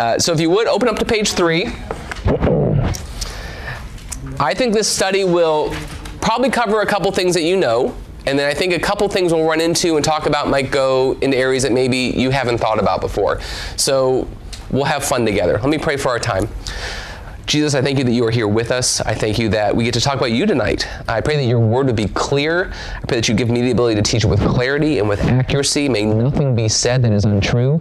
Uh, so if you would, open up to page three. I think this study will probably cover a couple things that you know, and then I think a couple things we'll run into and talk about might go into areas that maybe you haven't thought about before. So we'll have fun together. Let me pray for our time. Jesus, I thank you that you are here with us. I thank you that we get to talk about you tonight. I pray that your word would be clear. I pray that you give me the ability to teach it with clarity and with accuracy. May nothing be said that is untrue.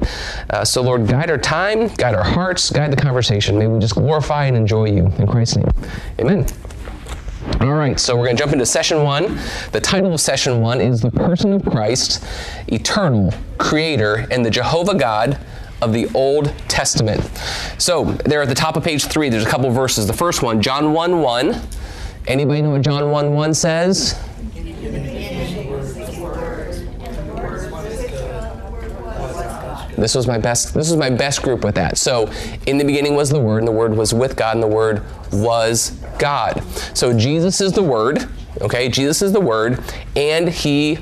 Uh, so, Lord, guide our time, guide our hearts, guide the conversation. May we just glorify and enjoy you. In Christ's name, amen. All right, so we're going to jump into session one. The title of session one is The Person of Christ, Eternal, Creator, and the Jehovah God of the Old Testament. So, there at the top of page three, there's a couple verses. The first one, John 1 1. Anybody know what John 1 1 says? This was my best. This was my best group with that. So, in the beginning was the Word, and the Word was with God, and the Word was God. So Jesus is the Word. Okay, Jesus is the Word, and He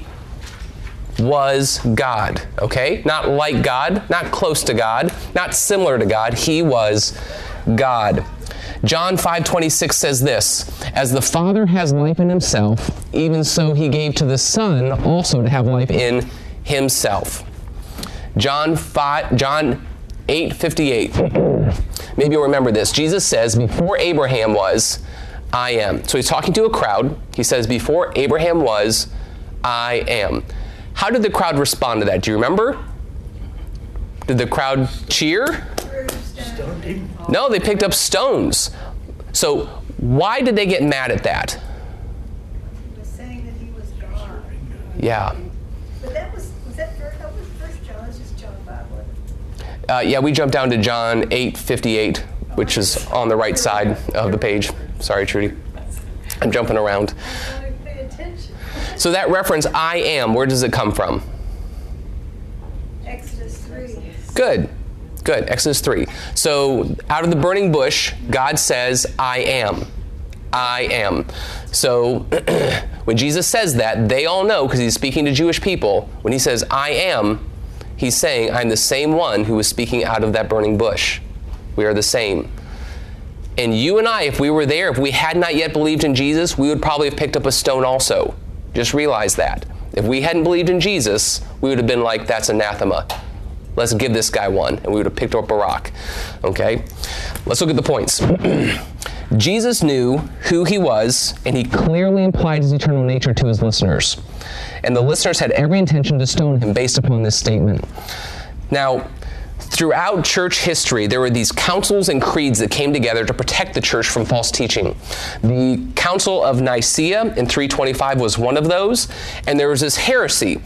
was God. Okay, not like God, not close to God, not similar to God. He was God. John 5:26 says this, as the Father has life in himself, even so he gave to the Son also to have life in himself. John 5 John 8:58. Maybe you'll remember this. Jesus says, Before Abraham was, I am. So he's talking to a crowd. He says, Before Abraham was, I am. How did the crowd respond to that? Do you remember? Did the crowd cheer? No, they picked up stones. So why did they get mad at that? Yeah. But that was, was that first, that was first John, it's just John 5. Uh, yeah, we jumped down to John 8:58, which is on the right side of the page. Sorry, Trudy. I'm jumping around. I didn't pay attention. So that reference, I am, where does it come from? Exodus 3. Good. Good. Exodus 3. So out of the burning bush, God says, I am. I am. So when Jesus says that, they all know because he's speaking to Jewish people. When he says, I am, he's saying, I'm the same one who was speaking out of that burning bush. We are the same. And you and I, if we were there, if we had not yet believed in Jesus, we would probably have picked up a stone also. Just realize that. If we hadn't believed in Jesus, we would have been like, that's anathema. Let's give this guy one. And we would have picked up a rock. Okay? Let's look at the points. Jesus knew who he was, and he clearly implied his eternal nature to his listeners. And the listeners had every intention to stone him based upon this statement. Now, throughout church history, there were these councils and creeds that came together to protect the church from false teaching. The Council of Nicaea in 325 was one of those, and there was this heresy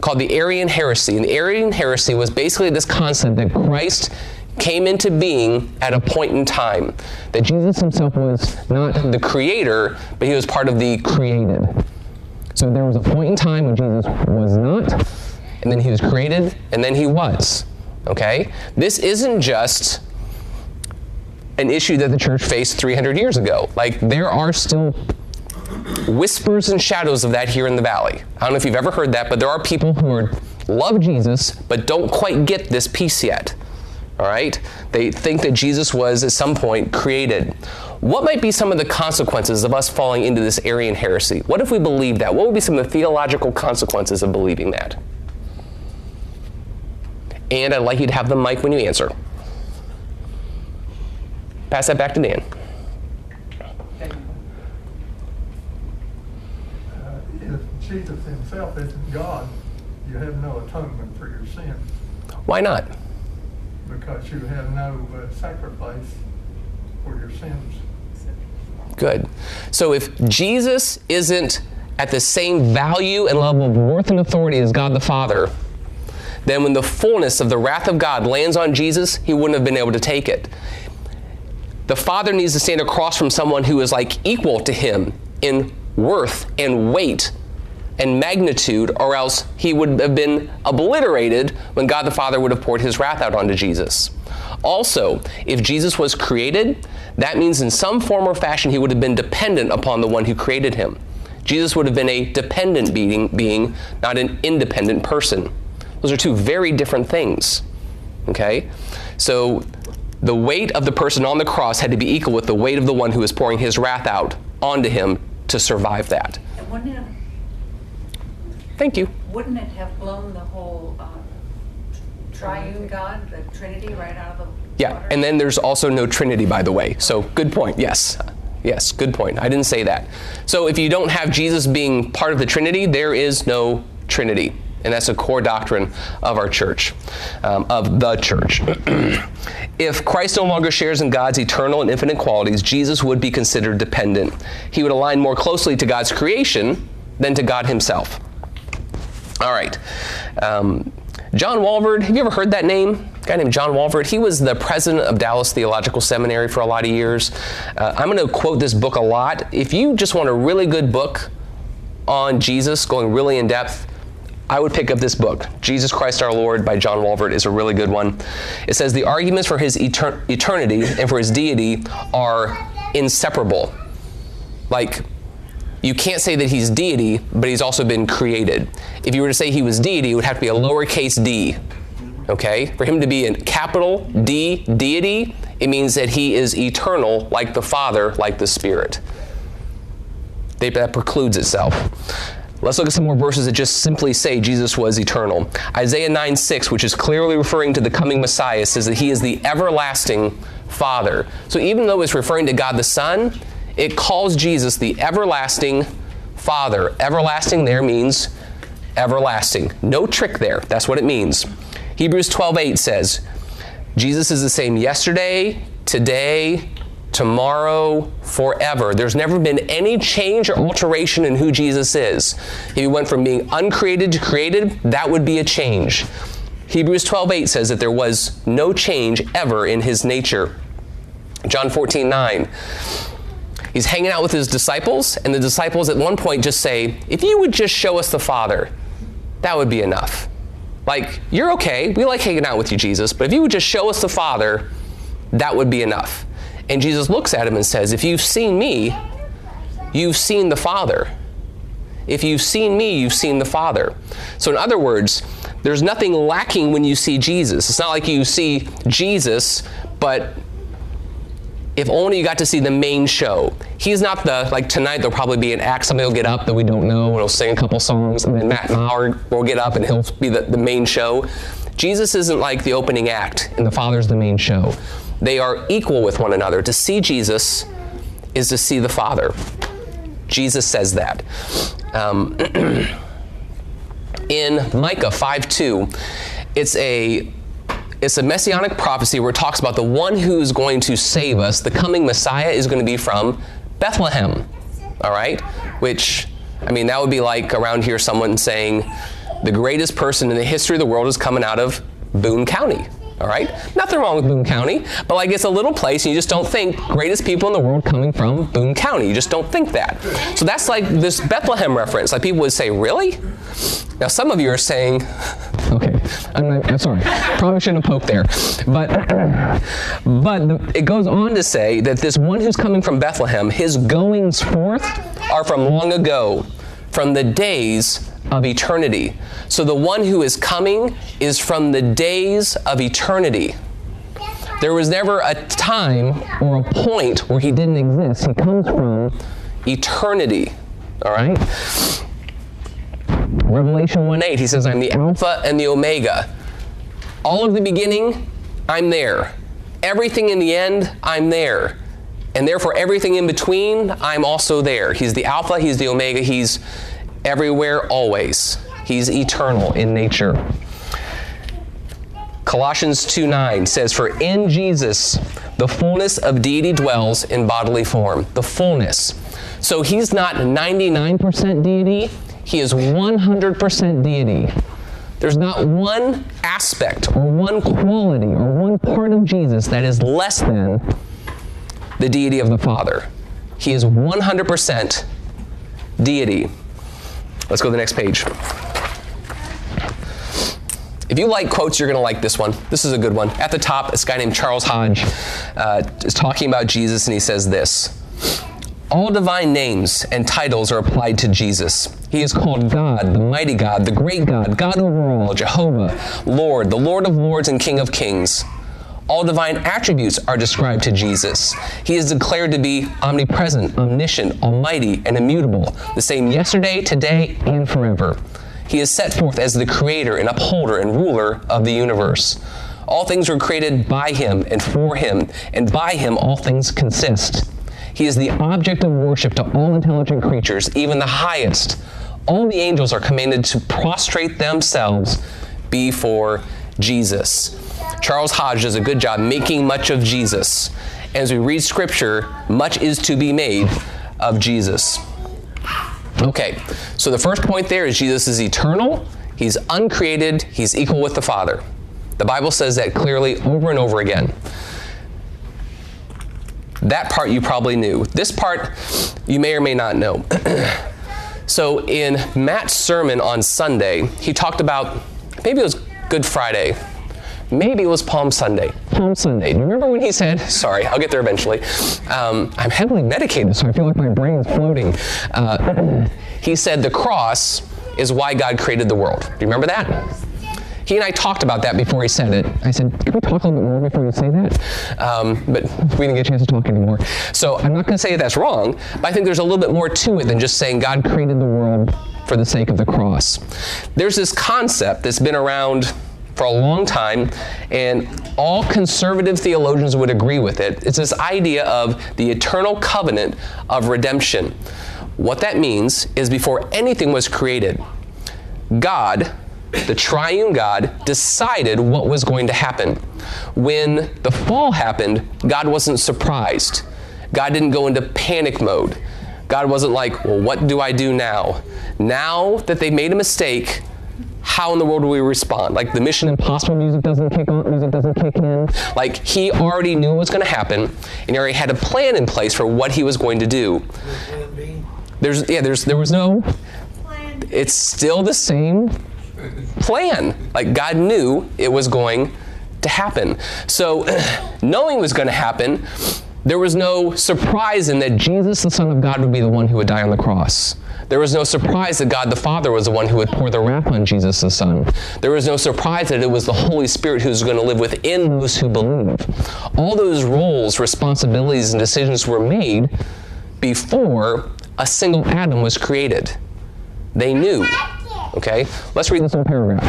called the Arian heresy. And the Arian heresy was basically this concept that Christ came into being at a point in time, that Jesus himself was not the creator, but he was part of the created. So there was a point in time when Jesus was not, and then he was created, and then he was. Okay? This isn't just an issue that the church faced 300 years ago. Like, there are still whispers and shadows of that here in the valley. I don't know if you've ever heard that, but there are people who are, love Jesus, but don't quite get this piece yet. All right? They think that Jesus was at some point created. What might be some of the consequences of us falling into this Arian heresy? What if we believe that? What would be some of the theological consequences of believing that? And I'd like you to have the mic when you answer. Pass that back to Dan. Uh, If Jesus himself isn't God, you have no atonement for your sin Why not? because you have no uh, sacrifice for your sins. Good. So if Jesus isn't at the same value and level of worth and authority as God the Father, then when the fullness of the wrath of God lands on Jesus, he wouldn't have been able to take it. The Father needs to stand across from someone who is like equal to him in worth and weight and magnitude, or else he would have been obliterated when God the Father would have poured his wrath out onto Jesus. Also, if Jesus was created, that means in some form or fashion he would have been dependent upon the one who created him. Jesus would have been a dependent being, being not an independent person. Those are two very different things. Okay? So the weight of the person on the cross had to be equal with the weight of the one who was pouring his wrath out onto him to survive that. Wouldn't it, Thank you. wouldn't it have blown the whole uh, triune God, the Trinity, right out of the Yeah, water? and then there's also no Trinity, by the way. So good point. Yes. Yes, good point. I didn't say that. So if you don't have Jesus being part of the Trinity, there is no Trinity. And that's a core doctrine of our church, um, of the church. if Christ no longer shares in God's eternal and infinite qualities, Jesus would be considered dependent. He would align more closely to God's creation than to God Himself. All right. Um, John Walvoord, have you ever heard that name? A guy named John Walvoord. He was the president of Dallas Theological Seminary for a lot of years. Uh, I'm going to quote this book a lot. If you just want a really good book on Jesus, going really in depth, I would pick up this book, Jesus Christ Our Lord by John Walvoord is a really good one. It says the arguments for his etern- eternity and for his deity are inseparable. Like, you can't say that he's deity, but he's also been created. If you were to say he was deity, it would have to be a lowercase d. Okay? For him to be a capital D, deity, it means that he is eternal, like the Father, like the Spirit. That precludes itself. Let's look at some more verses that just simply say Jesus was eternal. Isaiah 9 6, which is clearly referring to the coming Messiah, says that he is the everlasting Father. So even though it's referring to God the Son, it calls Jesus the everlasting Father. Everlasting there means everlasting. No trick there. That's what it means. Hebrews 12 8 says, Jesus is the same yesterday, today, tomorrow, forever. There's never been any change or alteration in who Jesus is. He went from being uncreated to created, that would be a change. Hebrews 12:8 says that there was no change ever in his nature. John 14:9. He's hanging out with his disciples, and the disciples at one point just say, If you would just show us the Father, that would be enough. Like, you're okay. We like hanging out with you, Jesus, but if you would just show us the Father, that would be enough. And Jesus looks at him and says, If you've seen me, you've seen the Father. If you've seen me, you've seen the Father. So, in other words, there's nothing lacking when you see Jesus. It's not like you see Jesus, but if only you got to see the main show. He's not the, like tonight, there'll probably be an act, somebody will get up that we don't know, and he'll sing a couple songs, and then Matt Maher will get up and he'll be the, the main show. Jesus isn't like the opening act, and the Father's the main show. They are equal with one another. To see Jesus is to see the Father. Jesus says that. Um, in Micah 5 2, it's a it's a messianic prophecy where it talks about the one who's going to save us, the coming Messiah, is going to be from Bethlehem. All right? Which, I mean, that would be like around here someone saying, the greatest person in the history of the world is coming out of Boone County. All right? Nothing wrong with Boone County, but like it's a little place and you just don't think greatest people in the world coming from Boone County. You just don't think that. So that's like this Bethlehem reference. Like people would say, really? Now some of you are saying, okay, I'm, I'm sorry, probably shouldn't have poked there, but but the, it goes on to say that this one who's coming from Bethlehem, his goings forth are from long ago, from the days of eternity. So the one who is coming is from the days of eternity. There was never a time or a point where he didn't exist. He comes from eternity. All right? Revelation 1 8, he says, I'm the Alpha and the Omega. All of the beginning, I'm there. Everything in the end, I'm there. And therefore, everything in between, I'm also there. He's the Alpha, He's the Omega, He's everywhere, always. He's eternal in nature. Colossians 2 9 says, For in Jesus the fullness of deity dwells in bodily form. The fullness. So he's not 99% deity, he is 100% deity. There's not one aspect or one quality or one part of Jesus that is less than the deity of the Father. He is 100% deity. Let's go to the next page. If you like quotes, you're going to like this one. This is a good one. At the top, this guy named Charles Hodge uh, is talking about Jesus, and he says this All divine names and titles are applied to Jesus. He is called God, the mighty God, the great God, God over all, Jehovah, Lord, the Lord of lords and King of kings. All divine attributes are described to Jesus. He is declared to be omnipresent, omniscient, almighty, and immutable, the same yesterday, today, and forever. He is set forth as the creator and upholder and ruler of the universe. All things were created by him and for him, and by him all things consist. He is the object of worship to all intelligent creatures, even the highest. All the angels are commanded to prostrate themselves before Jesus. Charles Hodge does a good job making much of Jesus. As we read scripture, much is to be made of Jesus. Okay, so the first point there is Jesus is eternal, he's uncreated, he's equal with the Father. The Bible says that clearly over and over again. That part you probably knew. This part you may or may not know. so, in Matt's sermon on Sunday, he talked about maybe it was Good Friday, maybe it was Palm Sunday. Palm Sunday. Do you remember when he said, sorry, I'll get there eventually. Um, I'm heavily medicated, so I feel like my brain is floating. Uh, he said, the cross is why God created the world. Do you remember that? He and I talked about that before he said it. I said, Can we talk a little bit more before you say that? Um, but we didn't get a chance to talk anymore. So I'm not going to say that's wrong, but I think there's a little bit more to it than just saying God created the world for the sake of the cross. There's this concept that's been around for a long time, and all conservative theologians would agree with it. It's this idea of the eternal covenant of redemption. What that means is before anything was created, God the triune God decided what was going to happen. When the fall happened, God wasn't surprised. God didn't go into panic mode. God wasn't like, well, what do I do now? Now that they made a mistake, how in the world do we respond? Like the Mission Impossible music doesn't kick on, music doesn't kick in. Like he already knew what was going to happen, and he already had a plan in place for what he was going to do. There's yeah, there's there was no. Plan. It's still the same plan. Like God knew it was going to happen. So, knowing it was going to happen, there was no surprise in that Jesus, the Son of God, would be the one who would die on the cross. There was no surprise that God the Father was the one who would pour the wrath on Jesus the Son. There was no surprise that it was the Holy Spirit who was going to live within those who believe. All those roles, responsibilities, and decisions were made before a single atom was created. They knew. Okay? Let's read this whole paragraph.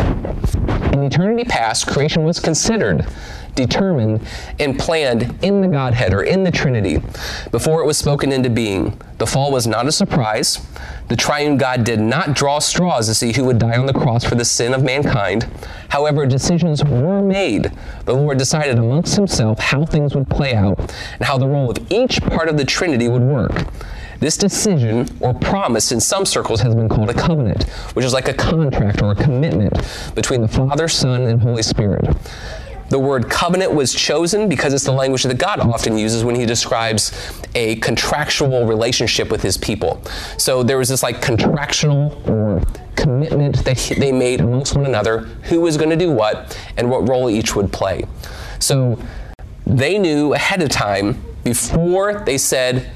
In eternity past, creation was considered, determined, and planned in the Godhead or in the Trinity before it was spoken into being. The fall was not a surprise. The triune God did not draw straws to see who would die on the cross for the sin of mankind. However, decisions were made. The Lord decided amongst himself how things would play out and how the role of each part of the Trinity would work. This decision or promise in some circles has been called a covenant, which is like a contract or a commitment between the Father, Son, and Holy Spirit. The word covenant was chosen because it's the language that God often uses when he describes a contractual relationship with his people. So there was this like contractual or commitment that he, they made amongst one another who was going to do what and what role each would play. So they knew ahead of time before they said,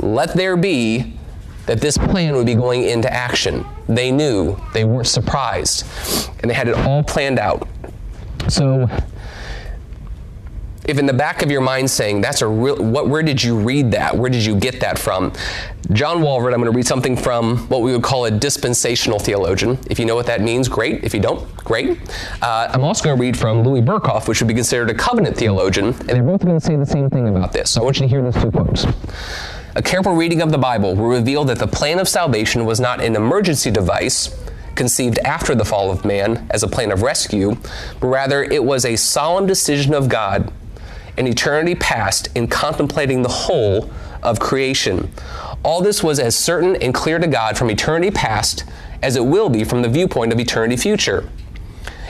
let there be that this plan would be going into action. They knew, they weren't surprised, and they had it all planned out. So, if in the back of your mind saying that's a real what where did you read that? Where did you get that from? John walvoord i'm going to read something from what we would call a dispensational theologian. If you know what that means great. If you don't great. Uh, i'm also going to read from louis berkhof which would be considered a covenant theologian and they're both going to say the same thing about this. So i want you to hear those two quotes. A careful reading of the Bible will reveal that the plan of salvation was not an emergency device conceived after the fall of man as a plan of rescue, but rather it was a solemn decision of God in eternity past in contemplating the whole of creation. All this was as certain and clear to God from eternity past as it will be from the viewpoint of eternity future.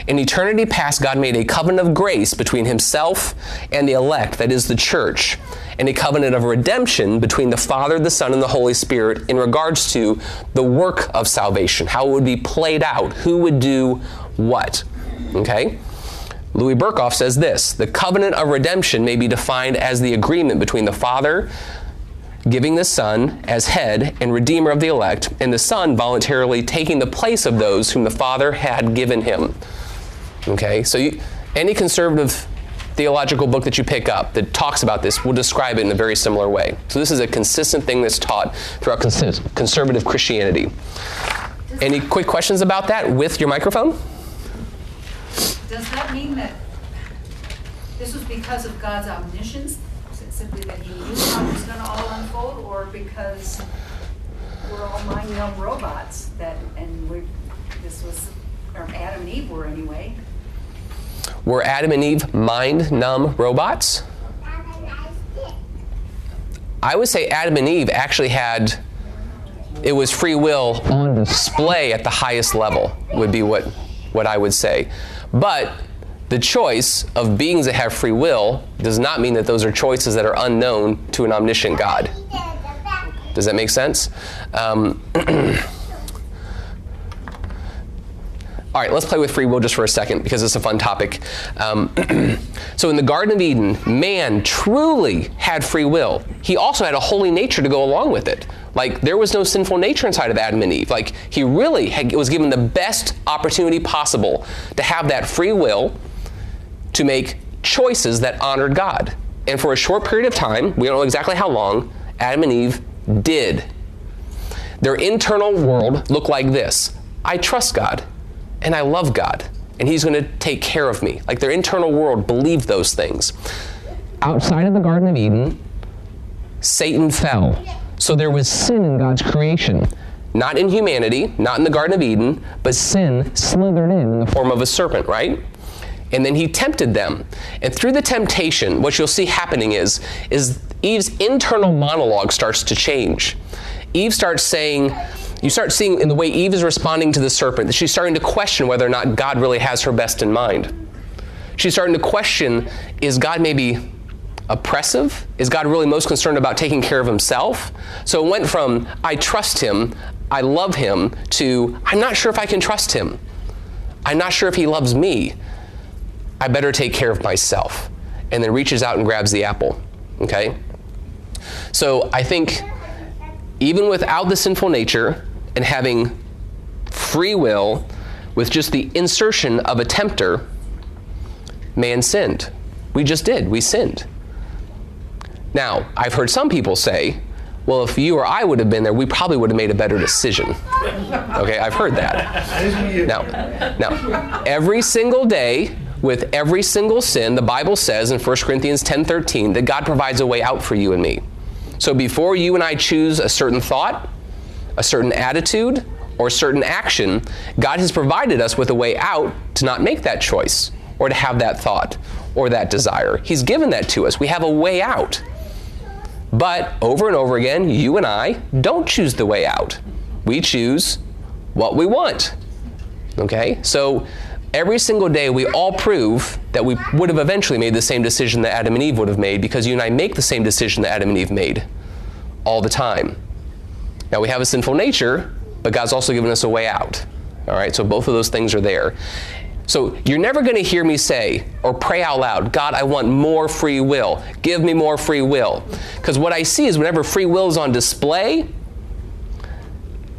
In eternity past, God made a covenant of grace between Himself and the elect, that is, the church, and a covenant of redemption between the Father, the Son, and the Holy Spirit in regards to the work of salvation, how it would be played out, who would do what. Okay? Louis Berkhof says this The covenant of redemption may be defined as the agreement between the Father giving the Son as head and redeemer of the elect, and the Son voluntarily taking the place of those whom the Father had given him. Okay, so you, any conservative theological book that you pick up that talks about this will describe it in a very similar way. So this is a consistent thing that's taught throughout cons- conservative Christianity. Any quick questions about that with your microphone? Does that mean that this was because of God's omniscience? Simply that he knew how it was gonna all unfold, or because we're all mind numb robots that, and we, this was, or Adam and Eve were anyway? Were Adam and Eve mind numb robots? I would say Adam and Eve actually had it was free will on display at the highest level would be what what I would say. But the choice of beings that have free will does not mean that those are choices that are unknown to an omniscient God. Does that make sense? Um, All right, let's play with free will just for a second because it's a fun topic. Um, so, in the Garden of Eden, man truly had free will. He also had a holy nature to go along with it. Like, there was no sinful nature inside of Adam and Eve. Like, he really had, was given the best opportunity possible to have that free will to make choices that honored God. And for a short period of time, we don't know exactly how long, Adam and Eve did. Their internal world looked like this I trust God and I love God, and He's going to take care of me. Like their internal world believed those things. Outside of the Garden of Eden, Satan fell. So there was sin in God's creation. Not in humanity, not in the Garden of Eden, but sin slithered in in the form of a serpent, right? And then he tempted them. And through the temptation, what you'll see happening is, is Eve's internal monologue starts to change. Eve starts saying, you start seeing in the way Eve is responding to the serpent that she's starting to question whether or not God really has her best in mind. She's starting to question is God maybe oppressive? Is God really most concerned about taking care of himself? So it went from I trust him, I love him, to I'm not sure if I can trust him. I'm not sure if he loves me. I better take care of myself. And then reaches out and grabs the apple. Okay? So I think even without the sinful nature, and having free will with just the insertion of a tempter, man sinned. We just did. We sinned. Now, I've heard some people say, well, if you or I would have been there, we probably would have made a better decision. Okay, I've heard that. Now, now, every single day, with every single sin, the Bible says in 1 Corinthians 10:13 that God provides a way out for you and me. So before you and I choose a certain thought, a certain attitude or a certain action, God has provided us with a way out to not make that choice or to have that thought or that desire. He's given that to us. We have a way out. But over and over again, you and I don't choose the way out. We choose what we want. Okay? So every single day we all prove that we would have eventually made the same decision that Adam and Eve would have made because you and I make the same decision that Adam and Eve made all the time. Now we have a sinful nature, but God's also given us a way out. All right, so both of those things are there. So you're never going to hear me say or pray out loud, God, I want more free will. Give me more free will. Because what I see is whenever free will is on display,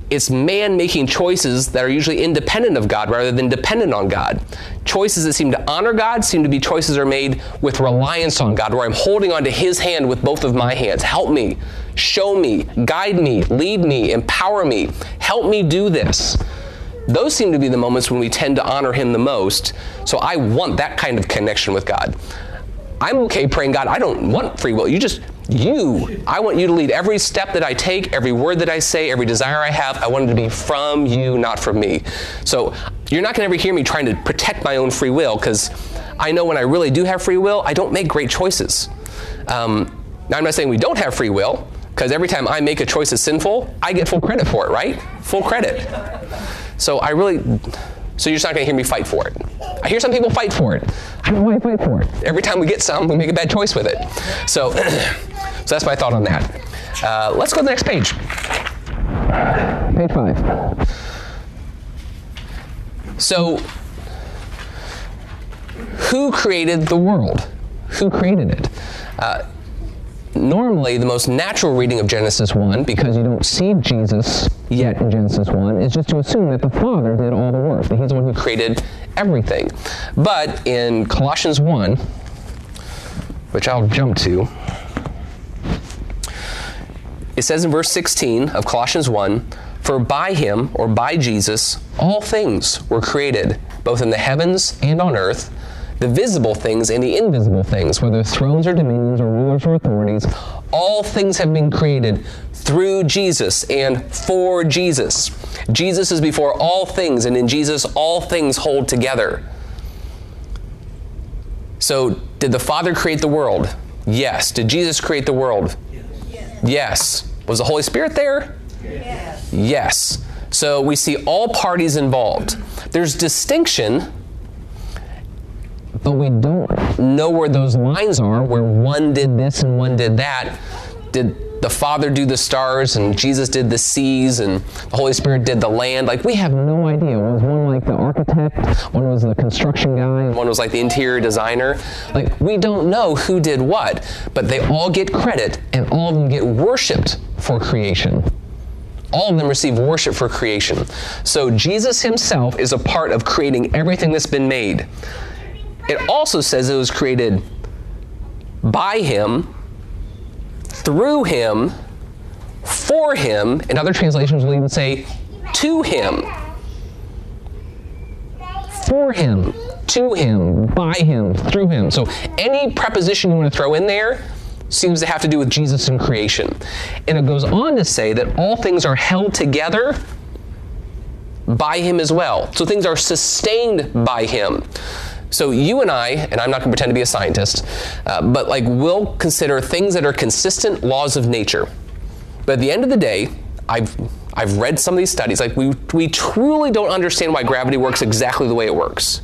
it's man making choices that are usually independent of God rather than dependent on God. Choices that seem to honor God seem to be choices that are made with reliance on God, where I'm holding onto His hand with both of my hands. Help me, show me, guide me, lead me, empower me, help me do this. Those seem to be the moments when we tend to honor Him the most. So I want that kind of connection with God. I'm okay praying, God, I don't want free will. You just you. I want you to lead every step that I take, every word that I say, every desire I have. I want it to be from you, not from me. So you're not going to ever hear me trying to protect my own free will because I know when I really do have free will, I don't make great choices. Um, now, I'm not saying we don't have free will because every time I make a choice that's sinful, I get full credit for it, right? Full credit. So I really. So you're just not going to hear me fight for it. I hear some people fight for it. I don't know why I fight for it. Every time we get some, we make a bad choice with it. So, so that's my thought on that. Uh, let's go to the next page. Page five. So, who created the world? Who created it? Uh, normally the most natural reading of Genesis 1, because you don't see Jesus yet in Genesis 1, is just to assume that the Father did all the work, that He's the one who created everything. But in Colossians 1, which I'll jump to. It says in verse 16 of Colossians 1 For by him, or by Jesus, all things were created, both in the heavens and on earth, the visible things and the invisible things, whether thrones or dominions or rulers or authorities, all things have been created through Jesus and for Jesus. Jesus is before all things, and in Jesus all things hold together. So, did the Father create the world? Yes. Did Jesus create the world? Yes. Was the Holy Spirit there? Yes. Yes. So we see all parties involved. There's distinction, but we don't know where those lines are, where one did this and one did that. Did the Father do the stars and Jesus did the seas and the Holy Spirit did the land? Like, we have no idea. Was one like the architect? One was the construction guy? One was like the interior designer? Like, we don't know who did what, but they all get credit and all of them get worshiped for creation. All of them receive worship for creation. So Jesus himself is a part of creating everything that's been made. It also says it was created by him, through him, for him, and other translations will even say to him. For him, to him, by him, through him. So any preposition you want to throw in there seems to have to do with Jesus and creation. And it goes on to say that all things are held together by him as well. So things are sustained by him. So you and I, and I'm not going to pretend to be a scientist, uh, but like we'll consider things that are consistent laws of nature. But at the end of the day, I've I've read some of these studies. Like we we truly don't understand why gravity works exactly the way it works.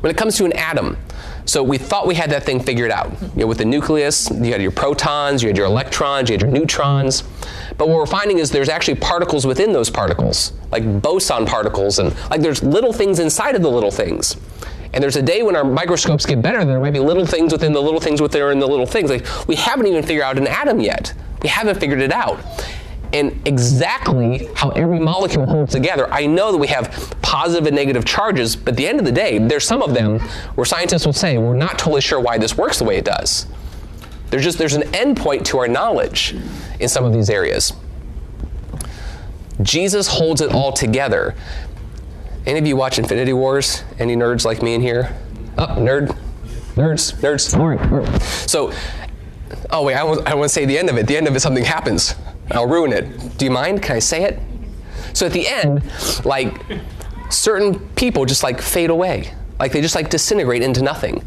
When it comes to an atom, so we thought we had that thing figured out. You know, with the nucleus, you had your protons, you had your electrons, you had your neutrons. But what we're finding is there's actually particles within those particles, like boson particles, and like there's little things inside of the little things. And there's a day when our microscopes get better, there might be little things within the little things within the little things. Like we haven't even figured out an atom yet. We haven't figured it out. And exactly how every molecule holds together, I know that we have positive and negative charges, but at the end of the day, there's some of them where scientists will say, we're not totally sure why this works the way it does. There's just there's an endpoint to our knowledge in some of these areas. Jesus holds it all together. Any of you watch Infinity Wars? Any nerds like me in here? Oh, nerd? Nerds? Nerds? All right. All right. So, oh wait, I don't, I don't want to say the end of it. The end of it, something happens. I'll ruin it. Do you mind? Can I say it? So at the end, like, certain people just like fade away. Like they just like disintegrate into nothing.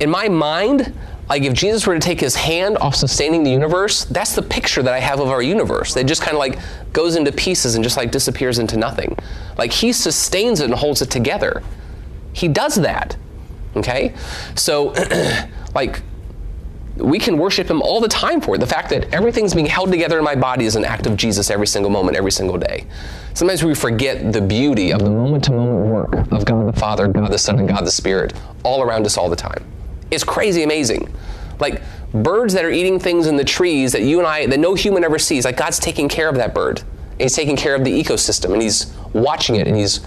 In my mind, like if Jesus were to take his hand off sustaining the universe, that's the picture that I have of our universe. It just kind of like goes into pieces and just like disappears into nothing. Like he sustains it and holds it together. He does that. Okay? So, like, we can worship him all the time for it. The fact that everything's being held together in my body is an act of Jesus every single moment, every single day. Sometimes we forget the beauty of the moment to moment work of God the Father, God the Son, and God the Spirit all around us all the time. It's crazy amazing. Like birds that are eating things in the trees that you and I, that no human ever sees, like God's taking care of that bird. And he's taking care of the ecosystem and he's watching it and he's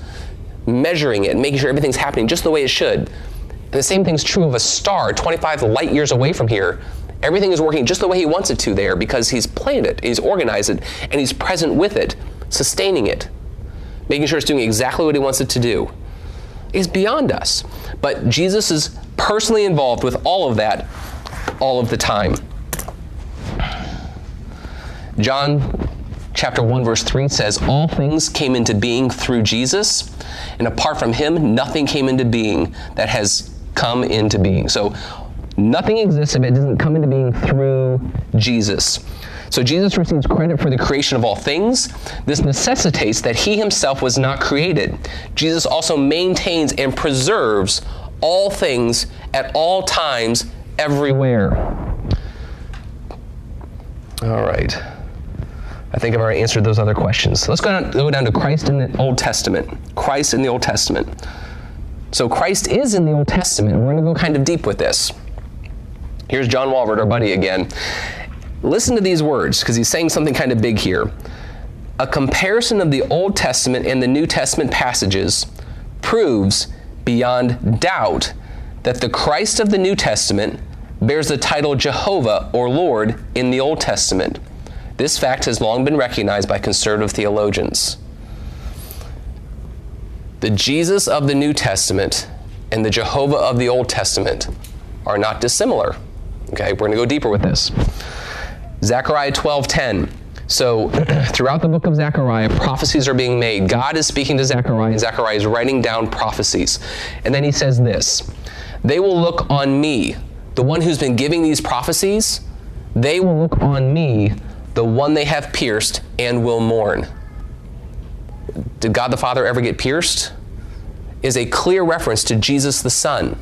measuring it and making sure everything's happening just the way it should. And the same thing's true of a star 25 light years away from here. Everything is working just the way he wants it to there because he's planned it, he's organized it, and he's present with it, sustaining it, making sure it's doing exactly what he wants it to do. It's beyond us. But Jesus is personally involved with all of that all of the time. John chapter 1 verse 3 says all things came into being through Jesus and apart from him nothing came into being that has come into being. So nothing exists if it doesn't come into being through Jesus. So Jesus receives credit for the creation of all things. This necessitates that he himself was not created. Jesus also maintains and preserves all things at all times everywhere. All right. I think I've already answered those other questions. Let's go down, go down to Christ in the Old Testament. Christ in the Old Testament. So Christ is in the Old Testament. We're going to go kind of deep with this. Here's John Walvoord, our buddy again. Listen to these words because he's saying something kind of big here. A comparison of the Old Testament and the New Testament passages proves beyond doubt that the Christ of the New Testament bears the title Jehovah or Lord in the Old Testament. This fact has long been recognized by conservative theologians. The Jesus of the New Testament and the Jehovah of the Old Testament are not dissimilar. Okay, we're going to go deeper with this. Zechariah 12:10. So, throughout the book of Zechariah, prophecies are being made. God is speaking to Zechariah, and Zechariah is writing down prophecies. And then he says this They will look on me, the one who's been giving these prophecies, they will look on me, the one they have pierced, and will mourn. Did God the Father ever get pierced? Is a clear reference to Jesus the Son.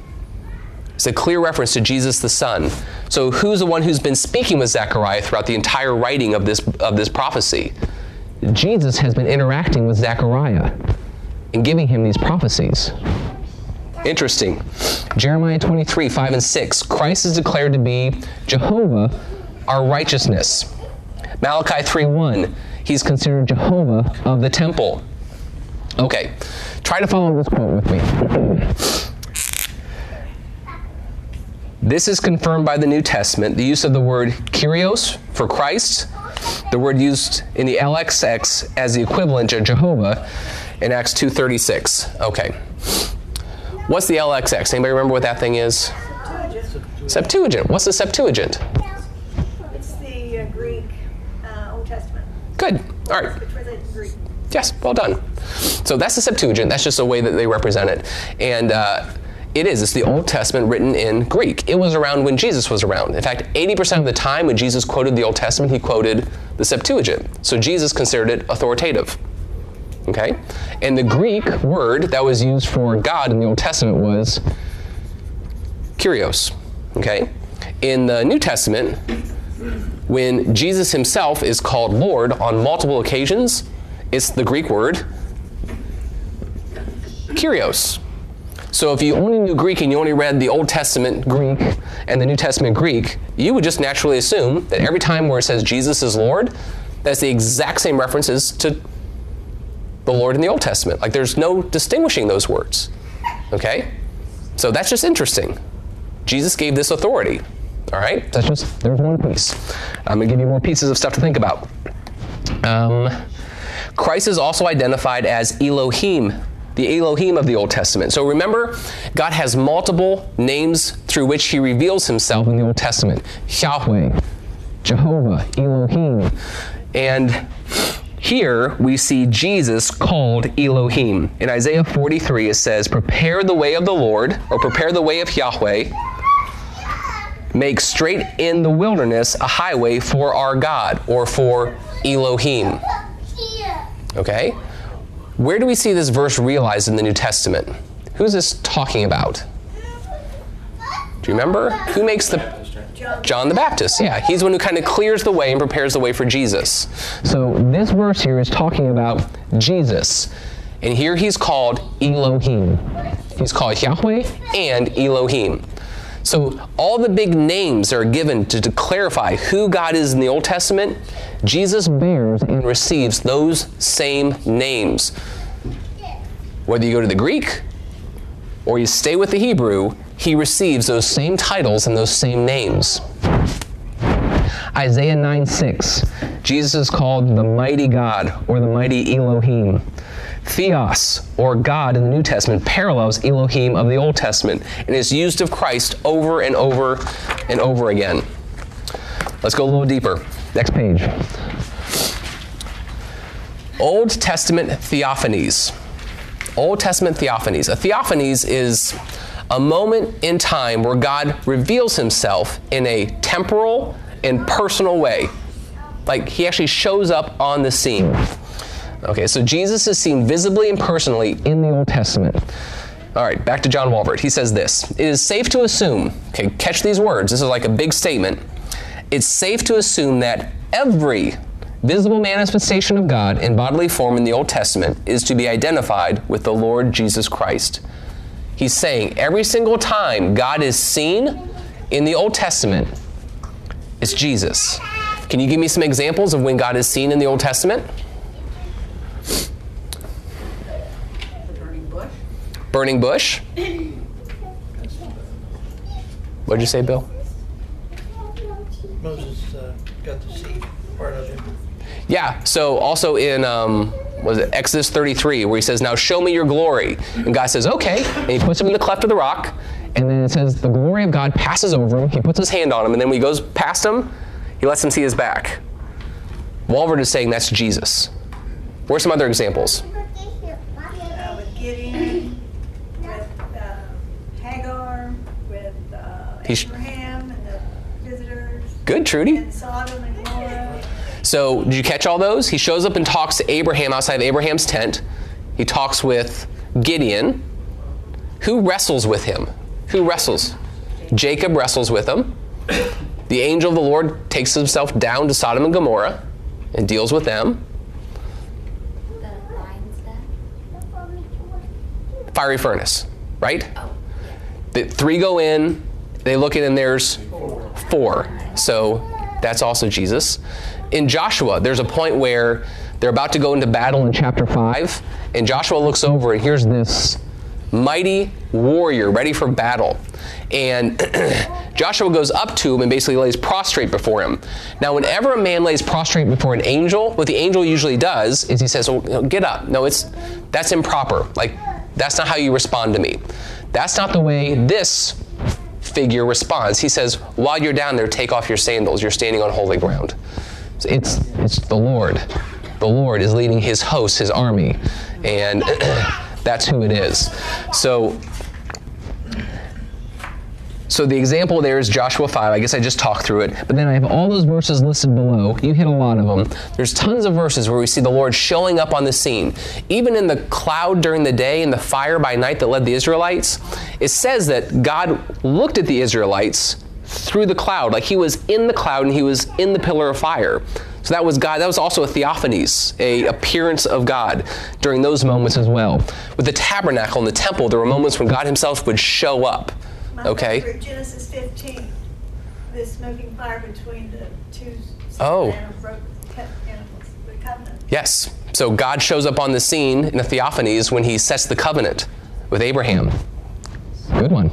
It's a clear reference to Jesus the Son. So who's the one who's been speaking with Zechariah throughout the entire writing of this of this prophecy? Jesus has been interacting with Zechariah and giving him these prophecies. Interesting. Jeremiah 23, 5 and 6. Christ is declared to be Jehovah, our righteousness. Malachi 3, 1. He's considered Jehovah of the temple. Okay, try to follow this quote with me. This is confirmed by the New Testament. The use of the word Kyrios for Christ, the word used in the LXX as the equivalent of Jehovah in Acts 2:36. Okay. What's the LXX? Anybody remember what that thing is? Septuagint. Septuagint. What's the Septuagint? It's the uh, Greek uh, Old Testament. Good. All right. It's translated to Greek. Yes, well done. So that's the Septuagint. That's just a way that they represent it. And uh, it is. It's the Old Testament written in Greek. It was around when Jesus was around. In fact, 80% of the time when Jesus quoted the Old Testament, he quoted the Septuagint. So Jesus considered it authoritative. Okay? And the Greek word that was used for God in the Old Testament was Kyrios. Okay? In the New Testament, when Jesus himself is called Lord on multiple occasions, it's the Greek word Kyrios. So if you only knew Greek and you only read the Old Testament Greek and the New Testament Greek, you would just naturally assume that every time where it says Jesus is Lord, that's the exact same references to the Lord in the Old Testament. Like there's no distinguishing those words. Okay? So that's just interesting. Jesus gave this authority. All right? That's just, there's one piece. I'm going to give you more pieces of stuff to think about. Um, Christ is also identified as Elohim, the Elohim of the Old Testament. So remember, God has multiple names through which he reveals himself in the Old Testament Yahweh, Jehovah, Elohim. And here we see Jesus called Elohim. In Isaiah 43, it says, Prepare the way of the Lord, or prepare the way of Yahweh. Make straight in the wilderness a highway for our God, or for Elohim. Okay? Where do we see this verse realized in the New Testament? Who's this talking about? Do you remember? Who makes the John the Baptist, yeah. He's the one who kind of clears the way and prepares the way for Jesus. So this verse here is talking about Jesus. And here he's called Elohim. He's called Yahweh and Elohim. So all the big names are given to, to clarify who God is in the Old Testament. Jesus bears and receives those same names. Whether you go to the Greek or you stay with the Hebrew, he receives those same titles and those same names. Isaiah 9 6, Jesus is called the mighty God or the mighty Elohim. Theos, or God in the New Testament, parallels Elohim of the Old Testament and is used of Christ over and over and over again. Let's go a little deeper. Next page. Old Testament theophanies. Old Testament theophanies. A theophanies is a moment in time where God reveals himself in a temporal and personal way. Like he actually shows up on the scene. Okay, so Jesus is seen visibly and personally in the Old Testament. All right, back to John Walvoord. He says this It is safe to assume, okay, catch these words, this is like a big statement. It's safe to assume that every visible manifestation of God in bodily form in the Old Testament is to be identified with the Lord Jesus Christ. He's saying every single time God is seen in the Old Testament, it's Jesus. Can you give me some examples of when God is seen in the Old Testament? The burning bush. Burning bush. What'd you say, Bill? Moses uh, got to see part of him. Yeah. So also in um, was it Exodus 33 where he says, "Now show me your glory," and God says, "Okay," and he puts him in the cleft of the rock, and then it says the glory of God passes over him. He puts his hand on him, and then when he goes past him, he lets him see his back. Walvoord is saying that's Jesus. Where's some other examples? Uh, with Gideon, with uh, Hagar, with uh, He's- and the visitors, Good, Trudy. and Sodom and Gomorrah. So, did you catch all those? He shows up and talks to Abraham outside of Abraham's tent. He talks with Gideon. Who wrestles with him? Who wrestles? Jacob wrestles with him. The angel of the Lord takes himself down to Sodom and Gomorrah and deals with them. The? Fiery furnace, right? Oh, The three go in, they look and there's four. So that's also Jesus. In Joshua, there's a point where they're about to go into battle in chapter 5, and Joshua looks over, and here's this mighty warrior ready for battle. And Joshua goes up to him and basically lays prostrate before him. Now, whenever a man lays prostrate before an angel, what the angel usually does is he says, oh, "Get up." No, it's that's improper. Like that's not how you respond to me. That's not the way this figure responds. He says, "While you're down there, take off your sandals. You're standing on holy ground." It's it's the Lord. The Lord is leading His host, His army, and that's who it is. So so the example there is Joshua 5. I guess I just talked through it. But then I have all those verses listed below. You hit a lot of them. There's tons of verses where we see the Lord showing up on the scene. Even in the cloud during the day and the fire by night that led the Israelites, it says that God looked at the Israelites through the cloud, like he was in the cloud and he was in the pillar of fire. So that was God. That was also a theophanies, a appearance of God during those moments as well. With the tabernacle and the temple, there were moments when God himself would show up. My Okay. favorite, Genesis 15, the smoking fire between the two Oh. animals, broke animals, the covenant. Yes. So God shows up on the scene in the theophanies when he sets the covenant with Abraham. Good one.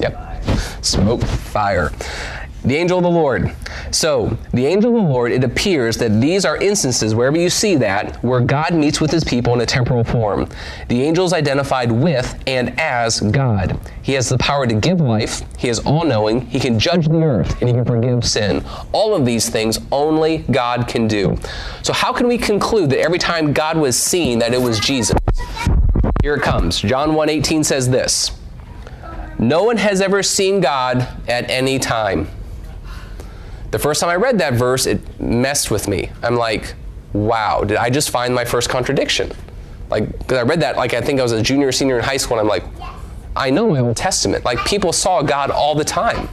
Yep. Smoke, fire. The angel of the Lord. So, the angel of the Lord, it appears that these are instances, wherever you see that, where God meets with his people in a temporal form. The angel is identified with and as God. He has the power to give life, he is all knowing, he can judge the earth, and he can forgive sin. All of these things only God can do. So, how can we conclude that every time God was seen, that it was Jesus? Here it comes. John 1:18 says this. No one has ever seen God at any time. The first time I read that verse, it messed with me. I'm like, wow, did I just find my first contradiction? Like, because I read that, like, I think I was a junior or senior in high school, and I'm like, I know my Old Testament. Like, people saw God all the time,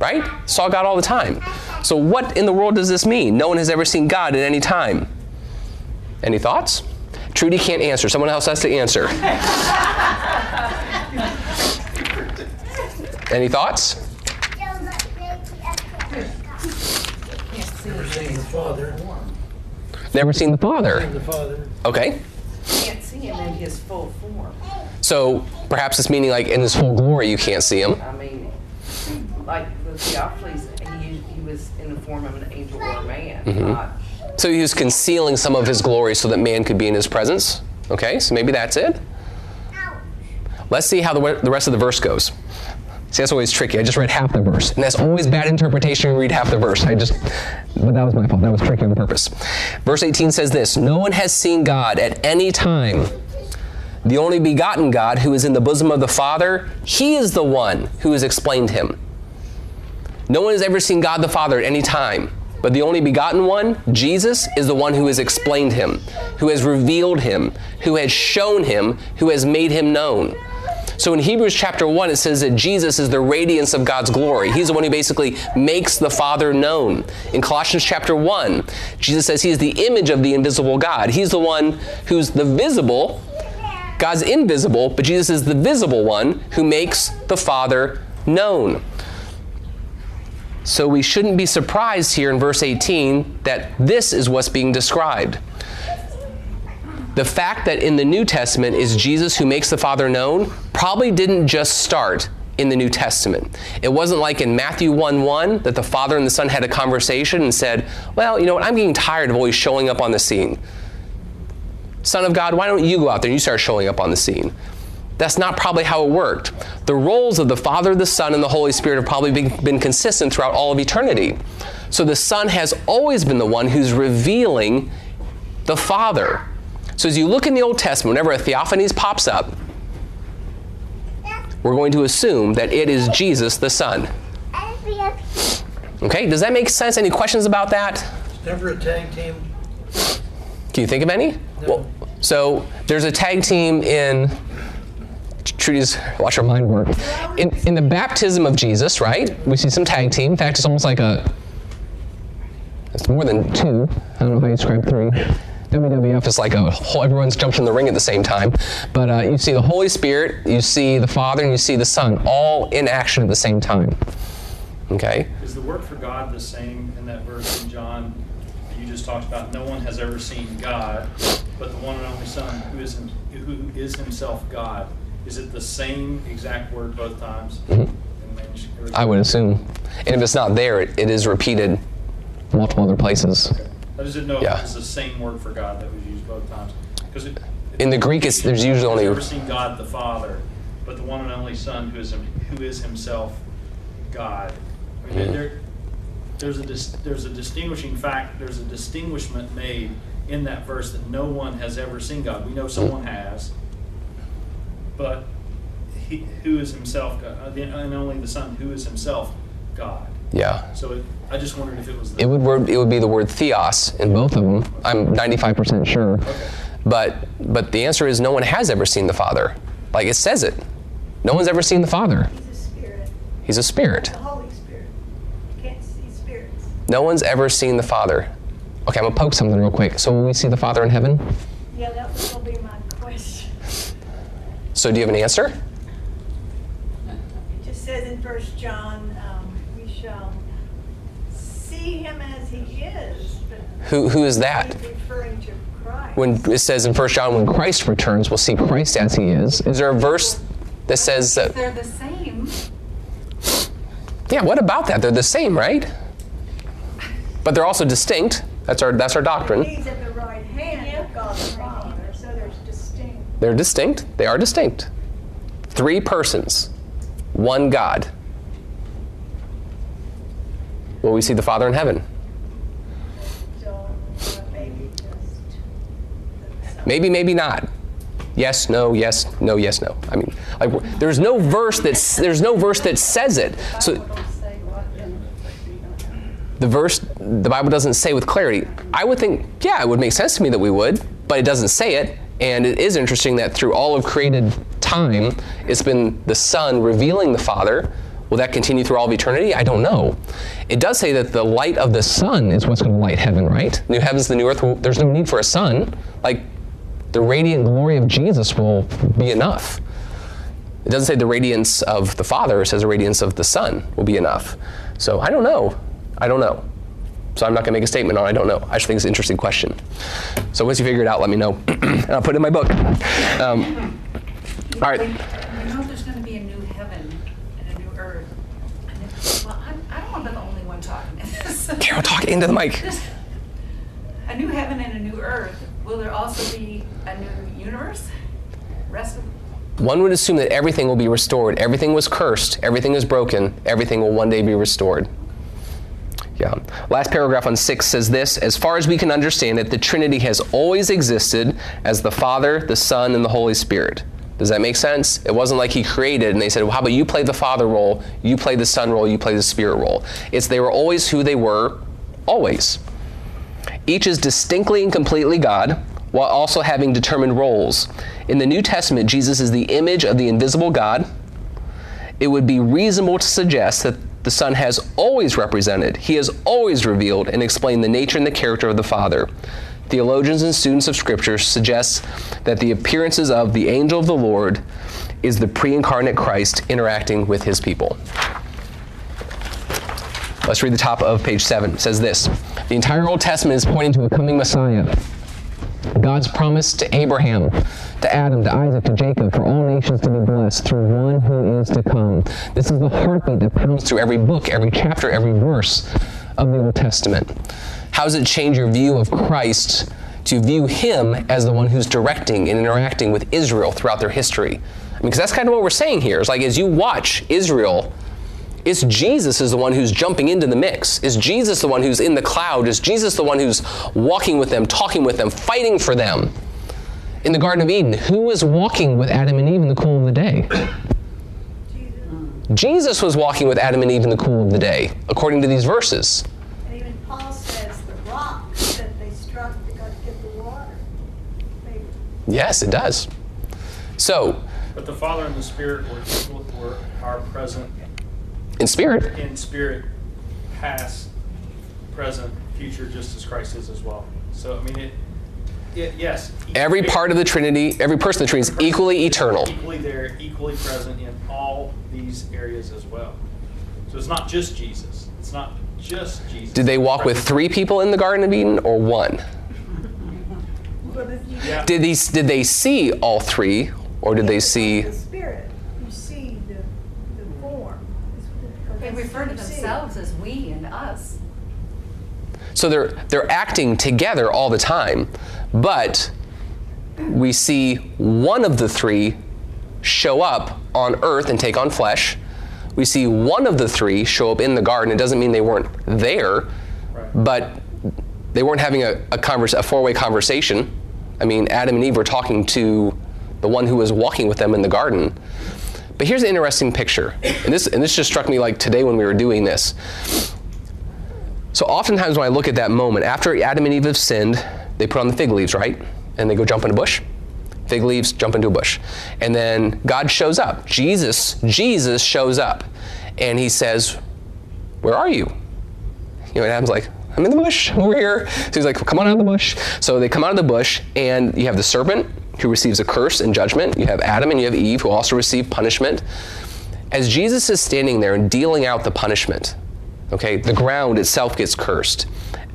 right? Saw God all the time. So, what in the world does this mean? No one has ever seen God at any time. Any thoughts? Trudy can't answer. Someone else has to answer. Any thoughts? Never seen the Father. Never seen the Father. Seen the Father. Okay. can't see him in his full form. So perhaps it's meaning like in his full glory you can't see him. I mean, like the theophanies, he, he was in the form of an angel or a man, Mm-hmm. not So he was concealing some of his glory so that man could be in his presence. Okay, so maybe that's it. Let's see how the, the rest of the verse goes. See, that's always tricky. I just read half the verse, and that's always bad interpretation. You read half the verse. I just, but that was my fault. That was tricky on purpose. Verse 18 says this: No one has seen God at any time. The only begotten God, who is in the bosom of the Father, He is the one who has explained Him. No one has ever seen God the Father at any time. But the only begotten one, Jesus, is the one who has explained him, who has revealed him, who has shown him, who has made him known. So in Hebrews chapter 1, it says that Jesus is the radiance of God's glory. He's the one who basically makes the Father known. In Colossians chapter 1, Jesus says he is the image of the invisible God. He's the one who's the visible, God's invisible, but Jesus is the visible one who makes the Father known. So we shouldn't be surprised here in verse 18 that this is what's being described. The fact that in the New Testament is Jesus who makes the Father known probably didn't just start in the New Testament. It wasn't like in Matthew 1 1 that the Father and the Son had a conversation and said, Well, you know what, I'm getting tired of always showing up on the scene. Son of God, why don't you go out there and you start showing up on the scene? That's not probably how it worked. The roles of the Father, the Son, and the Holy Spirit have probably been, been consistent throughout all of eternity. So the Son has always been the one who's revealing the Father. So as you look in the Old Testament, whenever a theophanies pops up, we're going to assume that it is Jesus the Son. Okay, does that make sense? Any questions about that? Never a tag team. Can you think of any? Well, so there's a tag team in Trudy's watch her mind work. In, in the baptism of Jesus, right? We see some tag team. In fact, it's almost like a. It's more than two. I don't know how you describe three. WWF is like a whole. Everyone's jumped in the ring at the same time, but uh, you see the Holy Spirit, you see the Father, and you see the Son, all in action at the same time. Okay. Is the word for God the same in that verse in John that you just talked about? No one has ever seen God, but the one and only Son, who is who is Himself God. Is it the same exact word both times? manuscript? I would assume. And if it's not there, it, it is repeated multiple other places. I just didn't know Yeah. if it was the same word for God that was used both times. Because In the Greek, it's, there's usually only. never seen God the Father, but the one and only Son, who is who is Himself God. I mean, Mhm. there, there's a dis, there's a distinguishing fact. There's a distinguishment made in that verse that no one has ever seen God. We know someone has, but he, who is Himself God, uh, the- and only the Son, who is Himself God. Yeah. So it, I just wondered if it was. The, It would word, it would be the word theos in both of them. I'm 95% sure. Okay. But but the answer is no one has ever seen the Father. Like it says it. No one's ever seen the Father. He's a spirit, He's a spirit. the Holy Spirit. You can't see spirits. No one's ever seen the Father. Okay, I'm gonna poke something real quick. So will we see the Father in heaven? Yeah, that was gonna be my question. So do you have an answer? It just says in First John, we shall see him as he is, Who who is that? he's referring to Christ. When it says in 1 John, when Christ returns, we'll see Christ as he is. Is there a verse that says that? They're the same. Yeah, what about that? They're the same, right? But they're also distinct. That's our that's our doctrine. He's at the right hand of God the Father, so there's distinct. They're distinct. They are distinct. Three persons, one God. Will we see the Father in heaven? Maybe. Maybe, not. Yes, no, yes, no, yes, no. I mean, like, there's no verse that's there's no verse that says it. So the verse, the Bible doesn't say with clarity. I would think, yeah, it would make sense to me that we would, but it doesn't say it. And it is interesting that through all of created time, it's been the Son revealing the Father. Will that continue through all of eternity? I don't know. It does say that the light of the sun is what's going to light heaven, right? New heavens, the new earth. There's no need for a sun. Like the radiant glory of Jesus will be enough. It doesn't say the radiance of the Father, it says the radiance of the Son will be enough. So I don't know. I don't know. So I'm not going to make a statement on I don't know. I just think it's an interesting question. So once you figure it out, let me know. and I'll put it in my book. Um, all right. We know there's going to be a new heaven and a new earth. And it- Well, I I don't want to be the only one talking this. Carol, talk into the mic. A new heaven and a new earth. Will there also be a new universe? Rest of, One would assume that everything will be restored. Everything was cursed, everything is broken, everything will one day be restored. Yeah. Last paragraph on 6 says this As far as we can understand it, the Trinity has always existed as the Father, the Son, and the Holy Spirit. Does that make sense? It wasn't like He created and they said, well, how about you play the Father role, you play the Son role, you play the Spirit role. It's they were always who they were, always. Each is distinctly and completely God, while also having determined roles. In the New Testament, Jesus is the image of the invisible God. It would be reasonable to suggest that the Son has always represented, He has always revealed and explained the nature and the character of the Father. Theologians and students of Scripture suggest that the appearances of the angel of the Lord is the pre incarnate Christ interacting with His people. Let's read the top of page 7. It says this The entire Old Testament is pointing to a coming Messiah. God's promise to Abraham, to Adam, to Isaac, to Jacob, for all nations to be blessed through one who is to come. This is the heartbeat that pounds through every book, every chapter, every verse of the Old Testament. How does it change your view of Christ to view him as the one who's directing and interacting with Israel throughout their history? I mean, because that's kind of what we're saying here. It's like as you watch Israel it's Jesus is the one who's jumping into the mix. Is Jesus the one who's in the cloud? Is Jesus the one who's walking with them, talking with them, fighting for them? In the Garden of Eden, who was walking with Adam and Eve in the cool of the day? Jesus. Jesus was walking with Adam and Eve in the cool of the day, according to these verses. And even Paul says the rock that they struck to go to get the water. Maybe. Yes, it does. So, But the Father and the Spirit were, were are present in spirit, in spirit, past, present, future, just as Christ is as well. So I mean, it. it yes. every part of the Trinity, every person of the Trinity is equally eternal. Equally there, equally present in all these areas as well. So it's not just Jesus. It's not just Jesus. Did they walk with three people in the Garden of Eden or one? But if you Yeah. Did these did they see all three or did they see The spirit, you see the, the form. It's- They refer to themselves as we and us. So they're they're acting together all the time, but we see one of the three show up on earth and take on flesh. We see one of the three show up in the garden. It doesn't mean they weren't there, Right. but they weren't having a, a, converse, a four-way conversation. I mean, Adam and Eve were talking to the one who was walking with them in the garden. But here's an interesting picture, and this and this just struck me like today when we were doing this. So oftentimes when I look at that moment, after Adam and Eve have sinned, they put on the fig leaves, right? And they go jump in a bush. Fig leaves, jump into a bush. And then God shows up. Jesus, Jesus shows up. And he says, Where are you? You know, and Adam's like, I'm in the bush, over here. So he's like, Come on out of the bush. So they come out of the bush, and you have the serpent who receives a curse and judgment. You have Adam and you have Eve who also receive punishment. As Jesus is standing there and dealing out the punishment, okay, the ground itself gets cursed.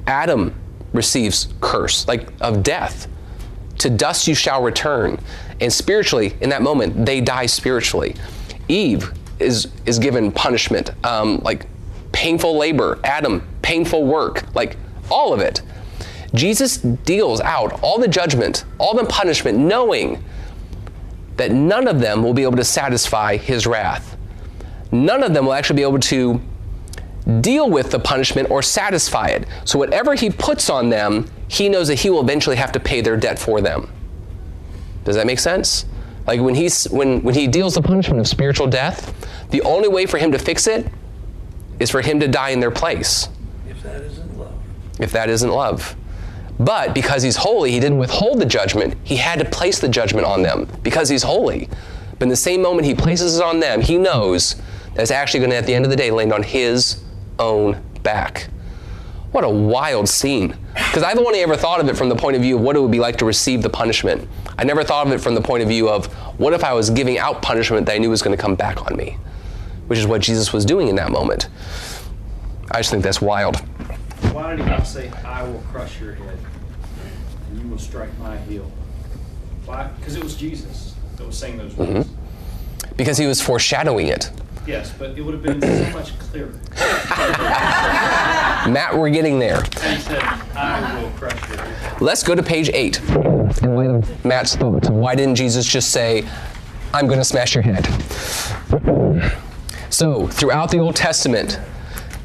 Adam receives curse, like of death. To dust you shall return. And spiritually, in that moment, they die spiritually. Eve is, is given punishment, um, like painful labor. Adam, painful work, like all of it. Jesus deals out all the judgment, all the punishment, knowing that none of them will be able to satisfy his wrath. None of them will actually be able to deal with the punishment or satisfy it. So, whatever he puts on them, he knows that he will eventually have to pay their debt for them. Does that make sense? Like when he's when when he deals the punishment of spiritual death, the only way for him to fix it is for him to die in their place. If that isn't love. If that isn't love. But because he's holy, he didn't withhold the judgment. He had to place the judgment on them because he's holy. But in the same moment he places it on them, he knows that it's actually going to, at the end of the day, land on his own back. What a wild scene. Because I've only ever thought of it from the point of view of what it would be like to receive the punishment. I never thought of it from the point of view of what if I was giving out punishment that I knew was going to come back on me, which is what Jesus was doing in that moment. I just think that's wild. Why did he not say, I will crush your head and you will strike my heel? Why? Because it was Jesus that was saying those words. Mm-hmm. Because he was foreshadowing it. Yes, but it would have been so much clearer. Matt, we're getting there. He said, I will crush your head. Let's go to page eight. In light of Matt's thoughts, why didn't Jesus just say, I'm going to smash your head? So, throughout the Old Testament,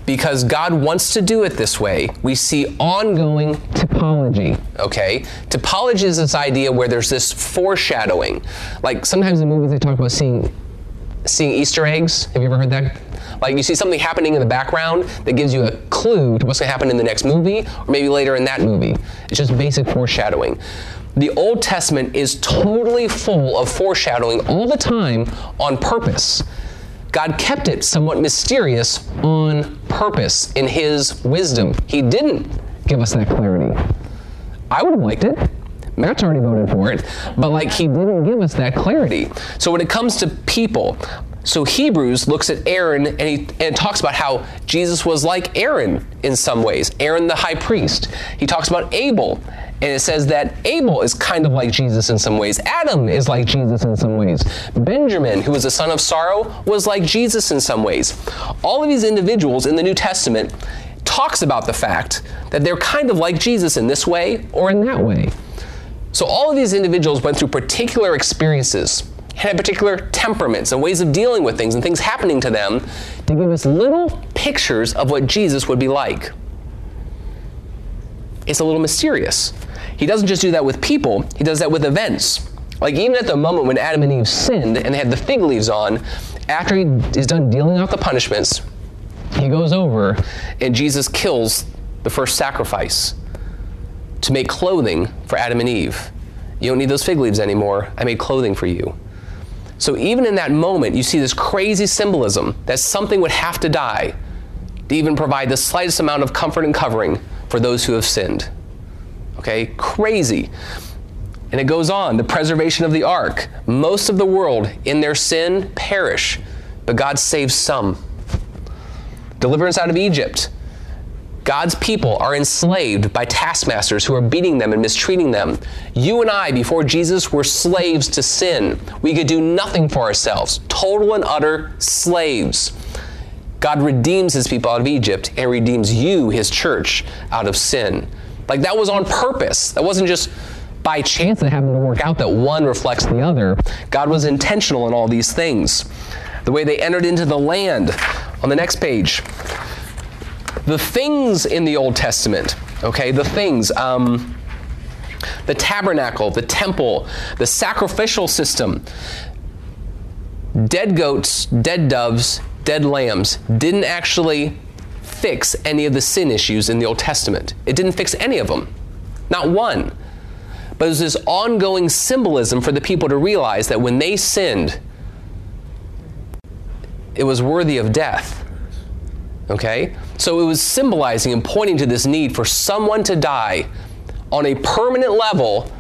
because God wants to do it this way, we see ongoing typology. Okay? Typology is this idea where there's this foreshadowing. Like sometimes in movies they talk about seeing seeing Easter eggs. Have you ever heard that? Like you see something happening in the background that gives you a clue to what's going to happen in the next movie or maybe later in that movie. It's just basic foreshadowing. The Old Testament is totally full of foreshadowing all the time on purpose. God kept it somewhat mysterious on purpose in His wisdom. He didn't give us that clarity. I would have liked it. Matt's already voted for it, but like he didn't give us that clarity. So when it comes to people, So Hebrews looks at Aaron and, he, and talks about how Jesus was like Aaron in some ways, Aaron the high priest. He talks about Abel, and it says that Abel is kind of like Jesus in some ways. Adam is like Jesus in some ways. Benjamin, who was the son of sorrow, was like Jesus in some ways. All of these individuals in the New Testament talks about the fact that they're kind of like Jesus in this way or in that way. So all of these individuals went through particular experiences had particular temperaments and ways of dealing with things and things happening to them to give us little pictures of what Jesus would be like. It's a little mysterious. He doesn't just do that with people, he does that with events. Like even at the moment when Adam and Eve sinned and they had the fig leaves on, after he is done dealing out the punishments, he goes over and Jesus kills the first sacrifice to make clothing for Adam and Eve. You don't need those fig leaves anymore. I made clothing for you. So even in that moment, you see this crazy symbolism that something would have to die to even provide the slightest amount of comfort and covering for those who have sinned. Okay, crazy. And it goes on the preservation of the ark. Most of the world in their sin perish, but God saves some. Deliverance out of Egypt. God's people are enslaved by taskmasters who are beating them and mistreating them. You and I, before Jesus, were slaves to sin. We could do nothing for ourselves, total and utter slaves. God redeems his people out of Egypt and redeems you, his church, out of sin. Like that was on purpose. That wasn't just by chance that happened to work out that one reflects the other. God was intentional in all these things. The way they entered into the land. On the next page, the things in the Old Testament, okay, the things, um, the tabernacle, the temple, the sacrificial system, dead goats, dead doves, dead lambs didn't actually fix any of the sin issues in the Old Testament. It didn't fix any of them, not one. But it was this ongoing symbolism for the people to realize that when they sinned, it was worthy of death. Okay? So it was symbolizing and pointing to this need for someone to die on a permanent level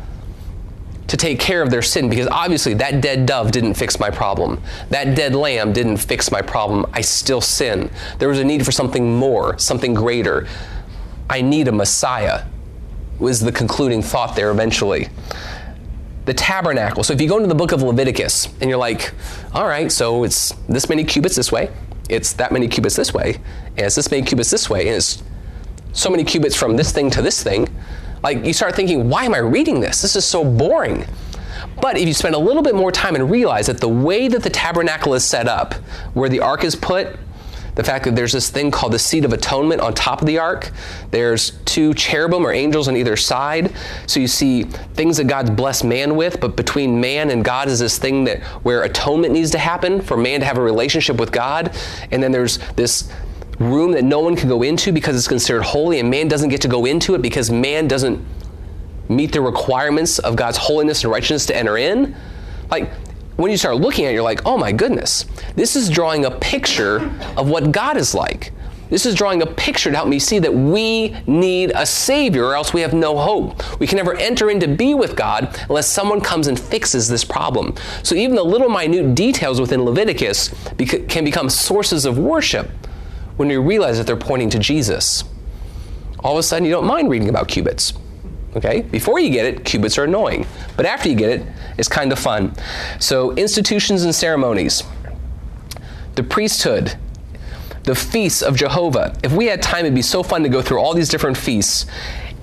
to take care of their sin because obviously that dead dove didn't fix my problem. That dead lamb didn't fix my problem. I still sin. There was a need for something more, something greater. I need a Messiah, was the concluding thought there eventually. The tabernacle. So if you go into the book of Leviticus and you're like, all right, so it's this many cubits this way, it's that many cubits this way, and it's this many cubits this way, and it's so many cubits from this thing to this thing. Like you start thinking, why am I reading this? This is so boring. But if you spend a little bit more time and realize that the way that the tabernacle is set up, where the ark is put, the fact that there's this thing called the seat of atonement on top of the ark. There's two cherubim or angels on either side. So you see things that God's blessed man with, but between man and God is this thing that where atonement needs to happen for man to have a relationship with God. And then there's this room that no one can go into because it's considered holy, and man doesn't get to go into it because man doesn't meet the requirements of God's holiness and righteousness to enter in. Like when you start looking at it, you're like, oh my goodness, this is drawing a picture of what God is like. This is drawing a picture to help me see that we need a Savior, or else we have no hope. We can never enter in to be with God unless someone comes and fixes this problem. So even the little minute details within Leviticus can become sources of worship when we realize that they're pointing to Jesus. All of a sudden, you don't mind reading about cubits. Okay? Before you get it, cubits are annoying. But after you get it, it's kind of fun. So, institutions and ceremonies, the priesthood, the feasts of Jehovah. If we had time, it'd be so fun to go through all these different feasts.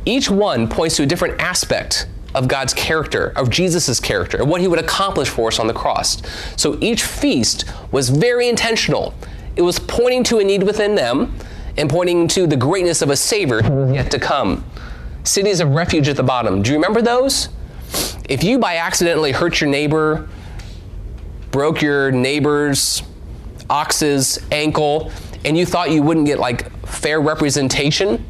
Each one points to a different aspect of God's character, of Jesus' character, and what he would accomplish for us on the cross. So each feast was very intentional. It was pointing to a need within them and pointing to the greatness of a Savior yet to come. Cities of refuge at the bottom. Do you remember those? If you by accidentally hurt your neighbor, broke your neighbor's ox's ankle, and you thought you wouldn't get like fair representation,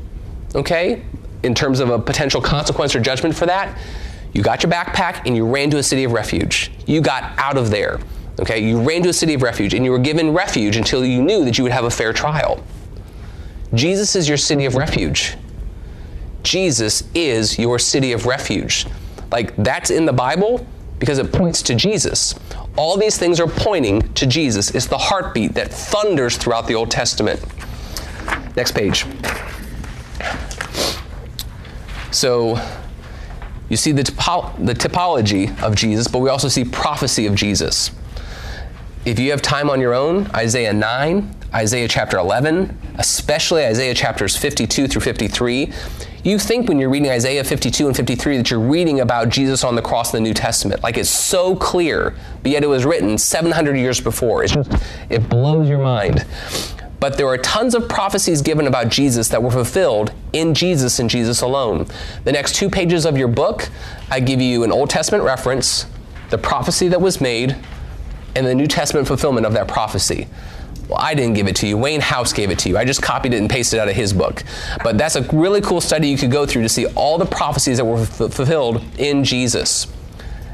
okay, in terms of a potential consequence or judgment for that, you got your backpack and you ran to a city of refuge. You got out of there. Okay, you ran to a city of refuge and you were given refuge until you knew that you would have a fair trial. Jesus is your city of refuge. Jesus is your city of refuge. Like that's in the Bible because it points to Jesus. All these things are pointing to Jesus. It's the heartbeat that thunders throughout the Old Testament. Next page. So you see the, typo- the typology of Jesus, but we also see prophecy of Jesus. If you have time on your own, Isaiah 9, Isaiah chapter 11, especially Isaiah chapters 52 through 53, you think when you're reading Isaiah 52 and 53 that you're reading about Jesus on the cross in the New Testament. Like it's so clear, but yet it was written 700 years before. It's just, it blows your mind. But there are tons of prophecies given about Jesus that were fulfilled in Jesus and Jesus alone. The next two pages of your book, I give you an Old Testament reference, the prophecy that was made, and the New Testament fulfillment of that prophecy. Well, I didn't give it to you. Wayne House gave it to you. I just copied it and pasted it out of his book. But that's a really cool study you could go through to see all the prophecies that were f- fulfilled in Jesus.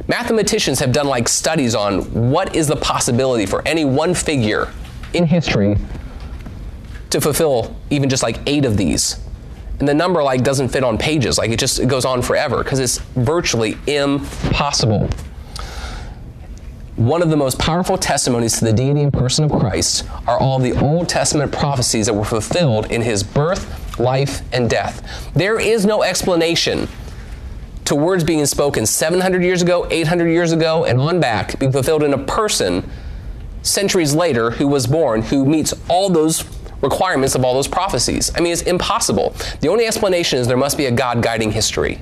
Mathematicians have done like studies on what is the possibility for any one figure in history to fulfill even just like eight of these. And the number like doesn't fit on pages. Like it just it goes on forever because it's virtually impossible. One of the most powerful testimonies to the deity and person of Christ are all the Old Testament prophecies that were fulfilled in his birth, life, and death. There is no explanation to words being spoken 700 years ago, 800 years ago, and on back being fulfilled in a person centuries later who was born who meets all those requirements of all those prophecies. I mean, it's impossible. The only explanation is there must be a God guiding history.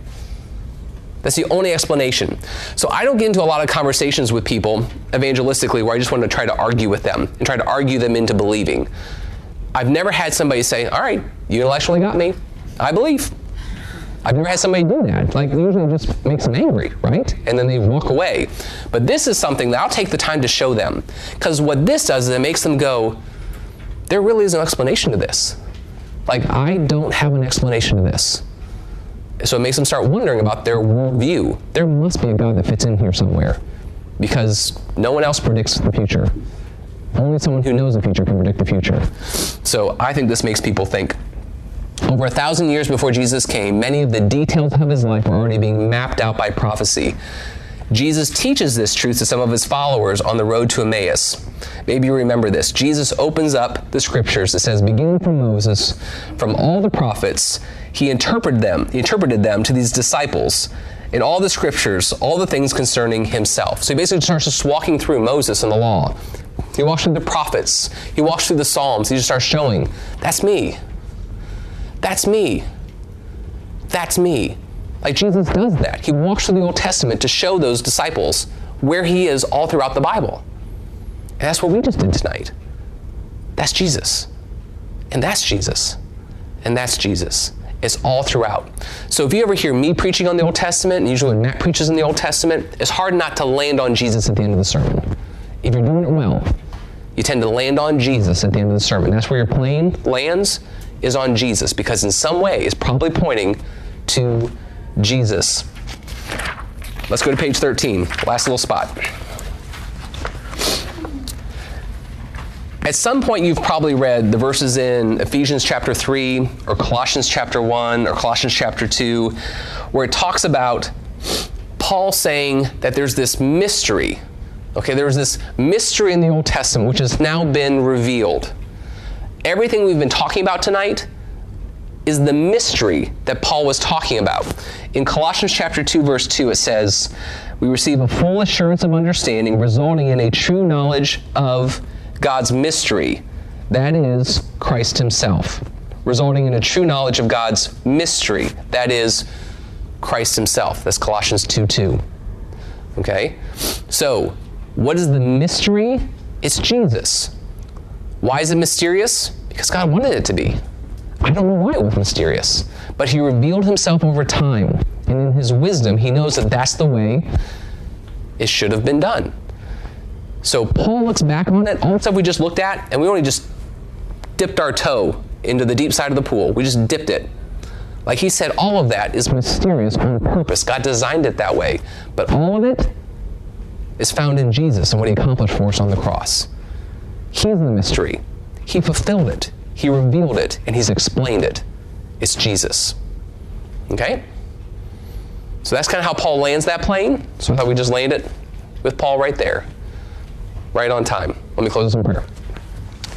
That's the only explanation. So I don't get into a lot of conversations with people evangelistically where I just want to try to argue with them and try to argue them into believing. I've never had somebody say, All right, you intellectually got me. I believe. I've never had somebody do that. Like, usually it just makes them angry, right? And then they walk away. But this is something that I'll take the time to show them. Because what this does is it makes them go, There really is no explanation to this. Like, I don't have an explanation to this. So it makes them start wondering about their worldview. There must be a God that fits in here somewhere because no one else predicts the future. Only someone who knows the future can predict the future. So I think this makes people think. Over a thousand years before Jesus came, many of the details of his life were already being mapped out by prophecy. Jesus teaches this truth to some of his followers on the road to Emmaus. Maybe you remember this. Jesus opens up the scriptures. It says, beginning from Moses, from all the prophets, he interpreted them. He interpreted them to these disciples in all the scriptures, all the things concerning himself. So he basically starts just walking through Moses and the law. He walks through the prophets. He walks through the Psalms. He just starts showing, that's me. That's me. That's me. Like Jesus does that. He walks through the Old Testament to show those disciples where he is all throughout the Bible. And that's what we just did tonight. That's Jesus. And that's Jesus. And that's Jesus. It's all throughout. So if you ever hear me preaching on the Old Testament, and usually Matt preaches in the Old Testament, it's hard not to land on Jesus at the end of the sermon. If you're doing it well, you tend to land on Jesus at the end of the sermon. That's where your plane lands, is on Jesus, because in some way it's probably pointing to Jesus. Let's go to page 13, last little spot. At some point, you've probably read the verses in Ephesians chapter 3, or Colossians chapter 1, or Colossians chapter 2, where it talks about Paul saying that there's this mystery. Okay, there's this mystery in the Old Testament which has now been revealed. Everything we've been talking about tonight is the mystery that Paul was talking about. In Colossians chapter 2 verse 2 it says, "We receive a full assurance of understanding resulting in a true knowledge of God's mystery, that is Christ himself." Resulting in a true knowledge of God's mystery, that is Christ himself. That's Colossians 2 2. Okay? So, what is the mystery? It's Jesus. Why is it mysterious? Because God wanted it to be. I don't know why it was mysterious, but He revealed Himself over time, and in His wisdom, He knows that that's the way it should have been done. So Paul looks back on it, all the stuff we just looked at, and we only just dipped our toe into the deep side of the pool. We just dipped it. Like he said, all of that is mysterious on purpose. God designed it that way. But all of it is found in Jesus and what He accomplished for us on the cross. He's the mystery. He fulfilled it. He revealed it, and He's explained it. It's Jesus. Okay? So that's kind of how Paul lands that plane. So I thought we just land it with Paul right there. Right on time. Let me close this in prayer.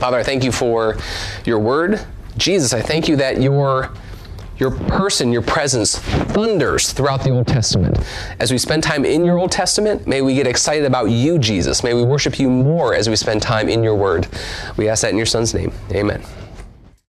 Father, I thank you for your word. Jesus, I thank you that your your person, your presence thunders throughout the Old Testament. As we spend time in your Old Testament, may we get excited about you, Jesus. May we worship you more as we spend time in your word. We ask that in your Son's name. Amen.